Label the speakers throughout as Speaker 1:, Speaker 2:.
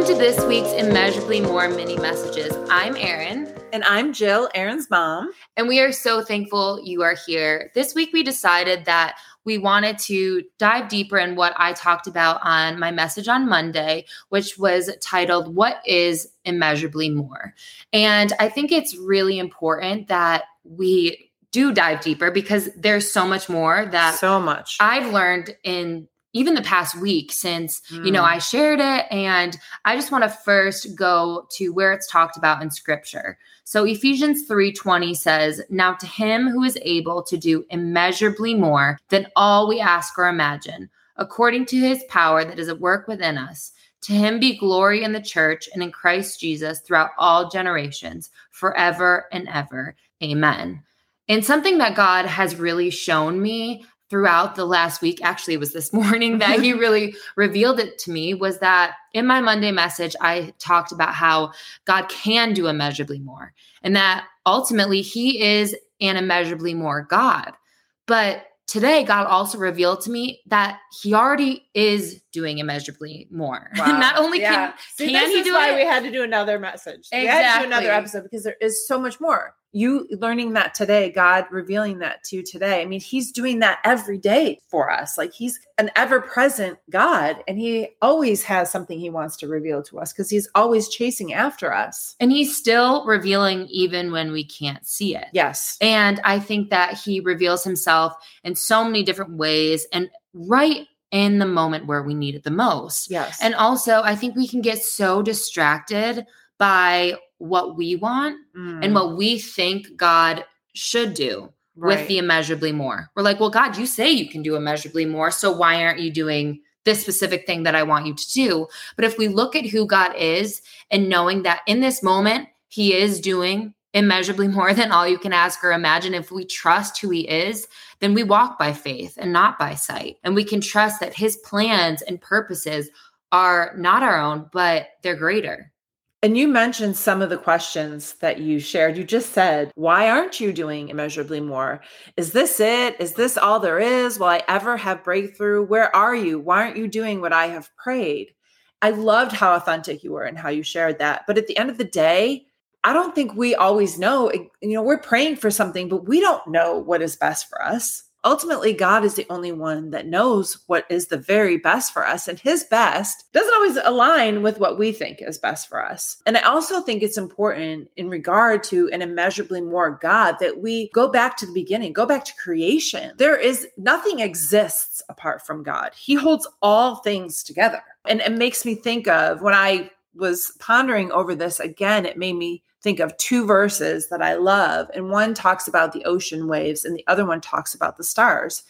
Speaker 1: Welcome to this week's Immeasurably More mini messages. I'm Erin.
Speaker 2: And I'm Jill, Erin's mom.
Speaker 1: And we are so thankful you are here. This week, we decided that we wanted to dive deeper in what I talked about on my message on Monday, which was titled, What is Immeasurably More? And I think it's really important that we do dive deeper because there's so much more that
Speaker 2: so much
Speaker 1: I've learned in even the past week since mm. you know mm. i shared it and i just want to first go to where it's talked about in scripture so ephesians 3.20 says now to him who is able to do immeasurably more than all we ask or imagine according to his power that is at work within us to him be glory in the church and in christ jesus throughout all generations forever and ever amen and something that god has really shown me throughout the last week actually it was this morning that he mm-hmm. really revealed it to me was that in my monday message i talked about how god can do immeasurably more and that ultimately he is an immeasurably more god but today god also revealed to me that he already is doing immeasurably more wow. not only yeah. can,
Speaker 2: See, can he do why it we had to do another message exactly. we had to do another episode because there is so much more you learning that today, God revealing that to you today. I mean, He's doing that every day for us. Like He's an ever present God, and He always has something He wants to reveal to us because He's always chasing after us.
Speaker 1: And He's still revealing even when we can't see it.
Speaker 2: Yes.
Speaker 1: And I think that He reveals Himself in so many different ways and right in the moment where we need it the most.
Speaker 2: Yes.
Speaker 1: And also, I think we can get so distracted by what we want mm. and what we think God should do right. with the immeasurably more. We're like, well, God, you say you can do immeasurably more. So why aren't you doing this specific thing that I want you to do? But if we look at who God is and knowing that in this moment, He is doing immeasurably more than all you can ask or imagine. If we trust who He is, then we walk by faith and not by sight. And we can trust that His plans and purposes are not our own, but they're greater.
Speaker 2: And you mentioned some of the questions that you shared. You just said, Why aren't you doing immeasurably more? Is this it? Is this all there is? Will I ever have breakthrough? Where are you? Why aren't you doing what I have prayed? I loved how authentic you were and how you shared that. But at the end of the day, I don't think we always know. You know, we're praying for something, but we don't know what is best for us ultimately God is the only one that knows what is the very best for us. And his best doesn't always align with what we think is best for us. And I also think it's important in regard to an immeasurably more God that we go back to the beginning, go back to creation. There is nothing exists apart from God. He holds all things together. And it makes me think of when I was pondering over this again, it made me think of two verses that I love. And one talks about the ocean waves, and the other one talks about the stars.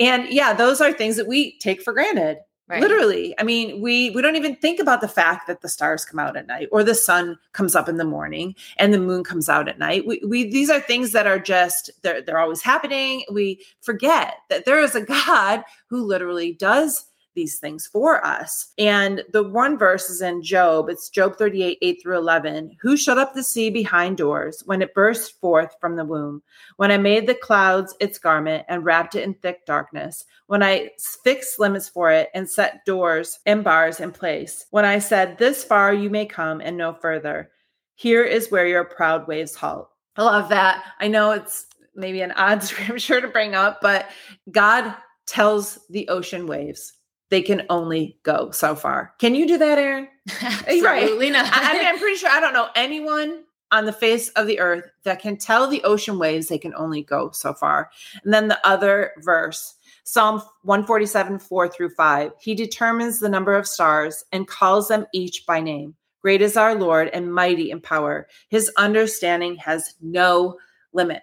Speaker 2: And yeah, those are things that we take for granted. Right. Literally. I mean, we we don't even think about the fact that the stars come out at night or the sun comes up in the morning and the moon comes out at night. We, we these are things that are just they're they're always happening. We forget that there is a God who literally does these things for us. And the one verse is in Job. It's Job 38, 8 through 11. Who shut up the sea behind doors when it burst forth from the womb? When I made the clouds its garment and wrapped it in thick darkness? When I fixed limits for it and set doors and bars in place? When I said, This far you may come and no further? Here is where your proud waves halt. I love that. I know it's maybe an odd scripture to bring up, but God tells the ocean waves they can only go so far. Can you do that, Erin?
Speaker 1: Eh, Absolutely right. not.
Speaker 2: I, mean, I'm pretty sure I don't know anyone on the face of the earth that can tell the ocean waves they can only go so far. And then the other verse, Psalm 147, 4 through 5. He determines the number of stars and calls them each by name. Great is our Lord and mighty in power. His understanding has no limit.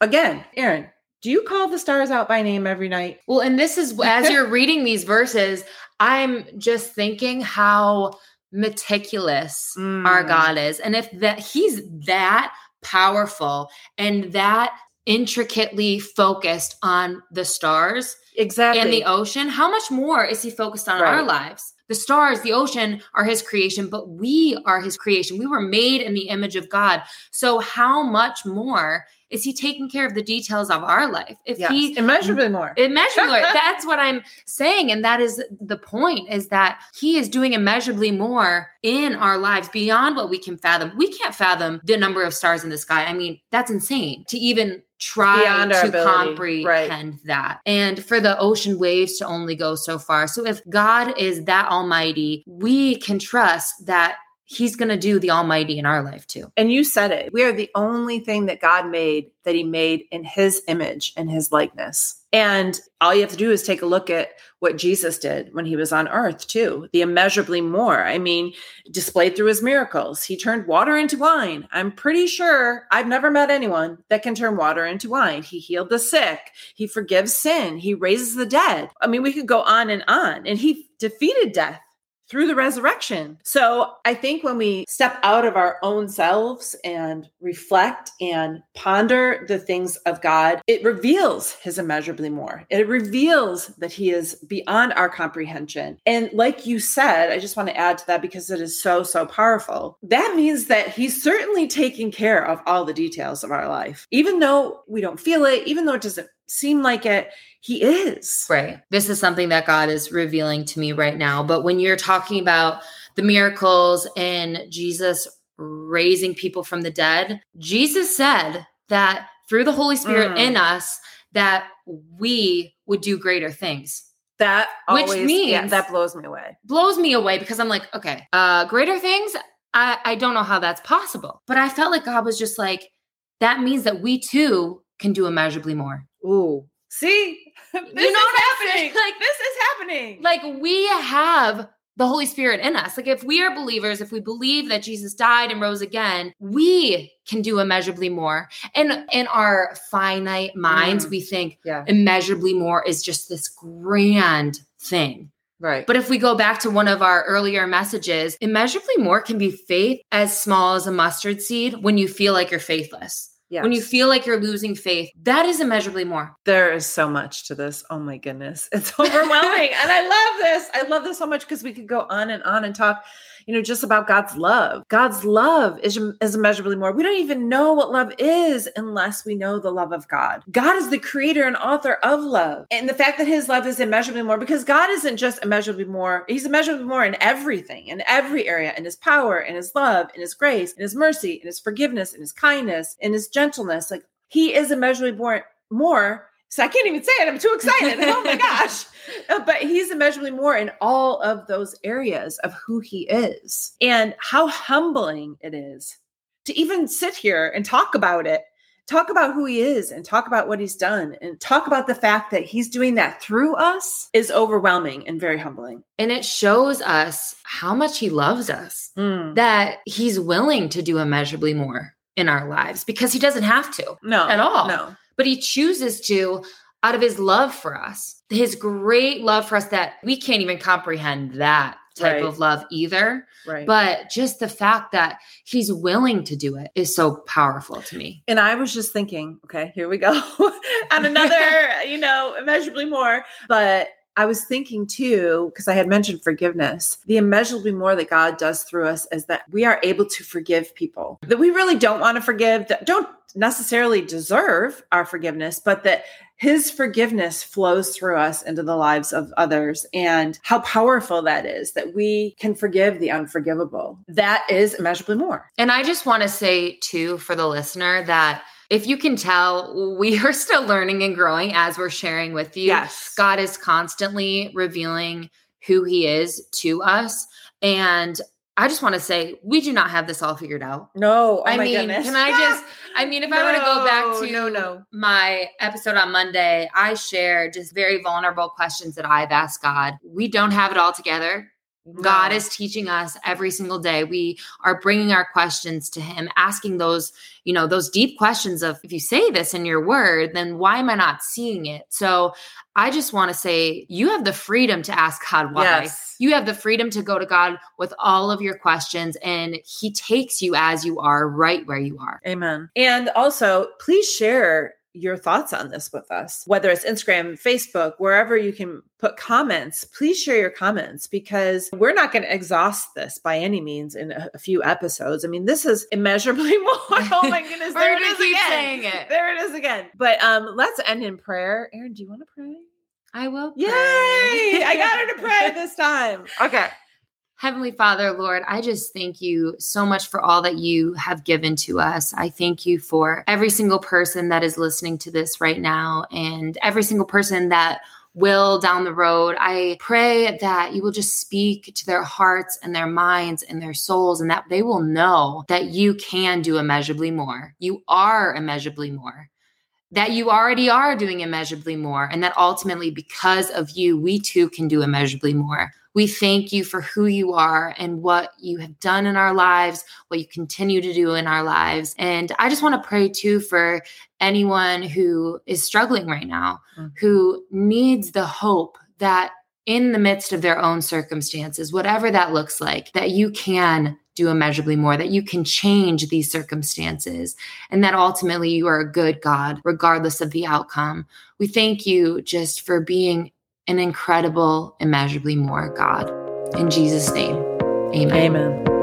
Speaker 2: Again, Erin, do you call the stars out by name every night?
Speaker 1: Well, and this is as you're reading these verses, I'm just thinking how meticulous mm. our God is. And if that he's that powerful and that intricately focused on the stars,
Speaker 2: exactly
Speaker 1: and the ocean, how much more is he focused on
Speaker 2: Right.
Speaker 1: our lives? The stars, the ocean are his creation, but we are his creation. We were made in the image of God. So, how much more is he taking care of the details of our life? If
Speaker 2: yes.
Speaker 1: he
Speaker 2: immeasurably more
Speaker 1: immeasurably that's what i'm saying and that is the point is that he is doing immeasurably more in our lives beyond what we can fathom we can't fathom the number of stars in the sky i mean that's insane to even try
Speaker 2: Beyond
Speaker 1: to
Speaker 2: ability, right.
Speaker 1: comprehend that and for the ocean waves to only go so far so if god is that almighty we can trust that he's going to do the almighty in our life too
Speaker 2: And you said it. We are the only thing that God made that he made in his image and his likeness. And all you have to do is take a look at what Jesus did when he was on earth, too. The immeasurably more. I mean, displayed through his miracles. He turned water into wine. I'm pretty sure I've never met anyone that can turn water into wine. He healed the sick. He forgives sin. He raises the dead. I mean, we could go on and on. And he defeated death through the resurrection. So I think when we step out of our own selves and reflect and ponder the things of God, it reveals his immeasurably more. It reveals that he is beyond our comprehension. And like you said, I just want to add to that because it is so, so powerful. That means that he's certainly taking care of all the details of our life, even though we don't feel it, even though it doesn't seem like it. He is.
Speaker 1: Right. This is something that God is revealing to me right now. But when you're talking about the miracles and Jesus raising people from the dead, Jesus said that through the Holy Spirit
Speaker 2: Mm.
Speaker 1: in us, that we would do greater things.
Speaker 2: That
Speaker 1: Which
Speaker 2: always, yeah,
Speaker 1: means-
Speaker 2: that blows me away.
Speaker 1: Blows me away because I'm like, okay, uh, greater things. I, I don't know how that's possible. But I felt like God was just like, that means that we too can do immeasurably more.
Speaker 2: Ooh. See? This
Speaker 1: know
Speaker 2: is happening.
Speaker 1: Like-
Speaker 2: this is happening.
Speaker 1: like we have the Holy Spirit in us. Like if we are believers, if we believe that Jesus died and rose again, we can do immeasurably more. And in our finite minds,
Speaker 2: Mm.
Speaker 1: we think
Speaker 2: yeah.
Speaker 1: immeasurably more is just this grand thing.
Speaker 2: Right.
Speaker 1: But if we go back to one of our earlier messages, immeasurably more can be faith as small as a mustard seed when you feel like you're faithless.
Speaker 2: Yes.
Speaker 1: When you feel like you're losing faith, that is immeasurably more.
Speaker 2: there is so much to this. Oh my goodness. It's overwhelming. and I love this. I love this so much because we could go on and on and talk, you know, just about God's love. God's love is, is immeasurably more. We don't even know what love is unless we know the love of God. God is the creator and author of love. And the fact that his love is immeasurably more, because God isn't just immeasurably more, he's immeasurably more in everything, in every area, in his power, in his love, in his grace, in his mercy, in his forgiveness, in his kindness, in his gentleness. Like he is immeasurably more, more. So I can't even say it. I'm too excited. oh my gosh. Uh, But he's immeasurably more in all of those areas of who he is. And how humbling it is to even sit here and talk about it, talk about who he is and talk about what he's done and talk about the fact that he's doing that through us is overwhelming and very humbling.
Speaker 1: And it shows us how much he loves us.
Speaker 2: Mm.
Speaker 1: that he's willing to do immeasurably more in our lives because he doesn't have to,
Speaker 2: No.
Speaker 1: At all.
Speaker 2: No.
Speaker 1: But he chooses to out of his love for us, his great love for us that we can't even comprehend that type
Speaker 2: Right.
Speaker 1: of love either.
Speaker 2: Right.
Speaker 1: But just the fact that he's willing to do it is so powerful to me.
Speaker 2: And I was just thinking, okay, here we go on another, you know, immeasurably more. But I was thinking too, because I had mentioned forgiveness, the immeasurably more that God does through us is that we are able to forgive people that we really don't want to forgive, that don't necessarily deserve our forgiveness, but that his forgiveness flows through us into the lives of others and how powerful that is that we can forgive the unforgivable. That is immeasurably more.
Speaker 1: And I just want to say, too, for the listener, that if you can tell, we are still learning and growing as we're sharing with you.
Speaker 2: Yes.
Speaker 1: God is constantly revealing who he is to us. And I just want to say, we do not have this all figured out.
Speaker 2: No, oh
Speaker 1: I mean,
Speaker 2: goodness.
Speaker 1: can I just, I mean, if I were to go back to
Speaker 2: no, no.
Speaker 1: my episode on Monday, I shared just very vulnerable questions that I've asked God. We don't have it all together. God is teaching us every single day. We are bringing our questions to Him, asking those, you know, those deep questions of if you say this in your word, then why am I not seeing it? So I just want to say you have the freedom to ask God why.
Speaker 2: Yes.
Speaker 1: You have the freedom to go to God with all of your questions, and He takes you as you are, right where you are.
Speaker 2: Amen. And also, please share your thoughts on this with us, whether it's Instagram, Facebook, wherever you can put comments. Please share your comments because we're not going to exhaust this by any means in a, few episodes. I mean, this is immeasurably more. oh my goodness, there it is again.
Speaker 1: It.
Speaker 2: There it is again. But um, let's end in prayer. Erin, do you want to pray?
Speaker 1: I will. Pray.
Speaker 2: Yay! I got her to pray this time. Okay.
Speaker 1: Heavenly Father, Lord, I just thank you so much for all that you have given to us. I thank you for every single person that is listening to this right now and every single person that will down the road. I pray that you will just speak to their hearts and their minds and their souls, and that they will know that you can do immeasurably more. You are immeasurably more. That you already are doing immeasurably more, and that ultimately, because of you, we too can do immeasurably more. We thank you for who you are and what you have done in our lives, what you continue to do in our lives. And I just want to pray too for anyone who is struggling right now, mm-hmm. who needs the hope that in the midst of their own circumstances, whatever that looks like, that you can do immeasurably more, that you can change these circumstances, and that ultimately you are a good God, regardless of the outcome. We thank you just for being an incredible, immeasurably more God. In Jesus' name, amen.
Speaker 2: Amen.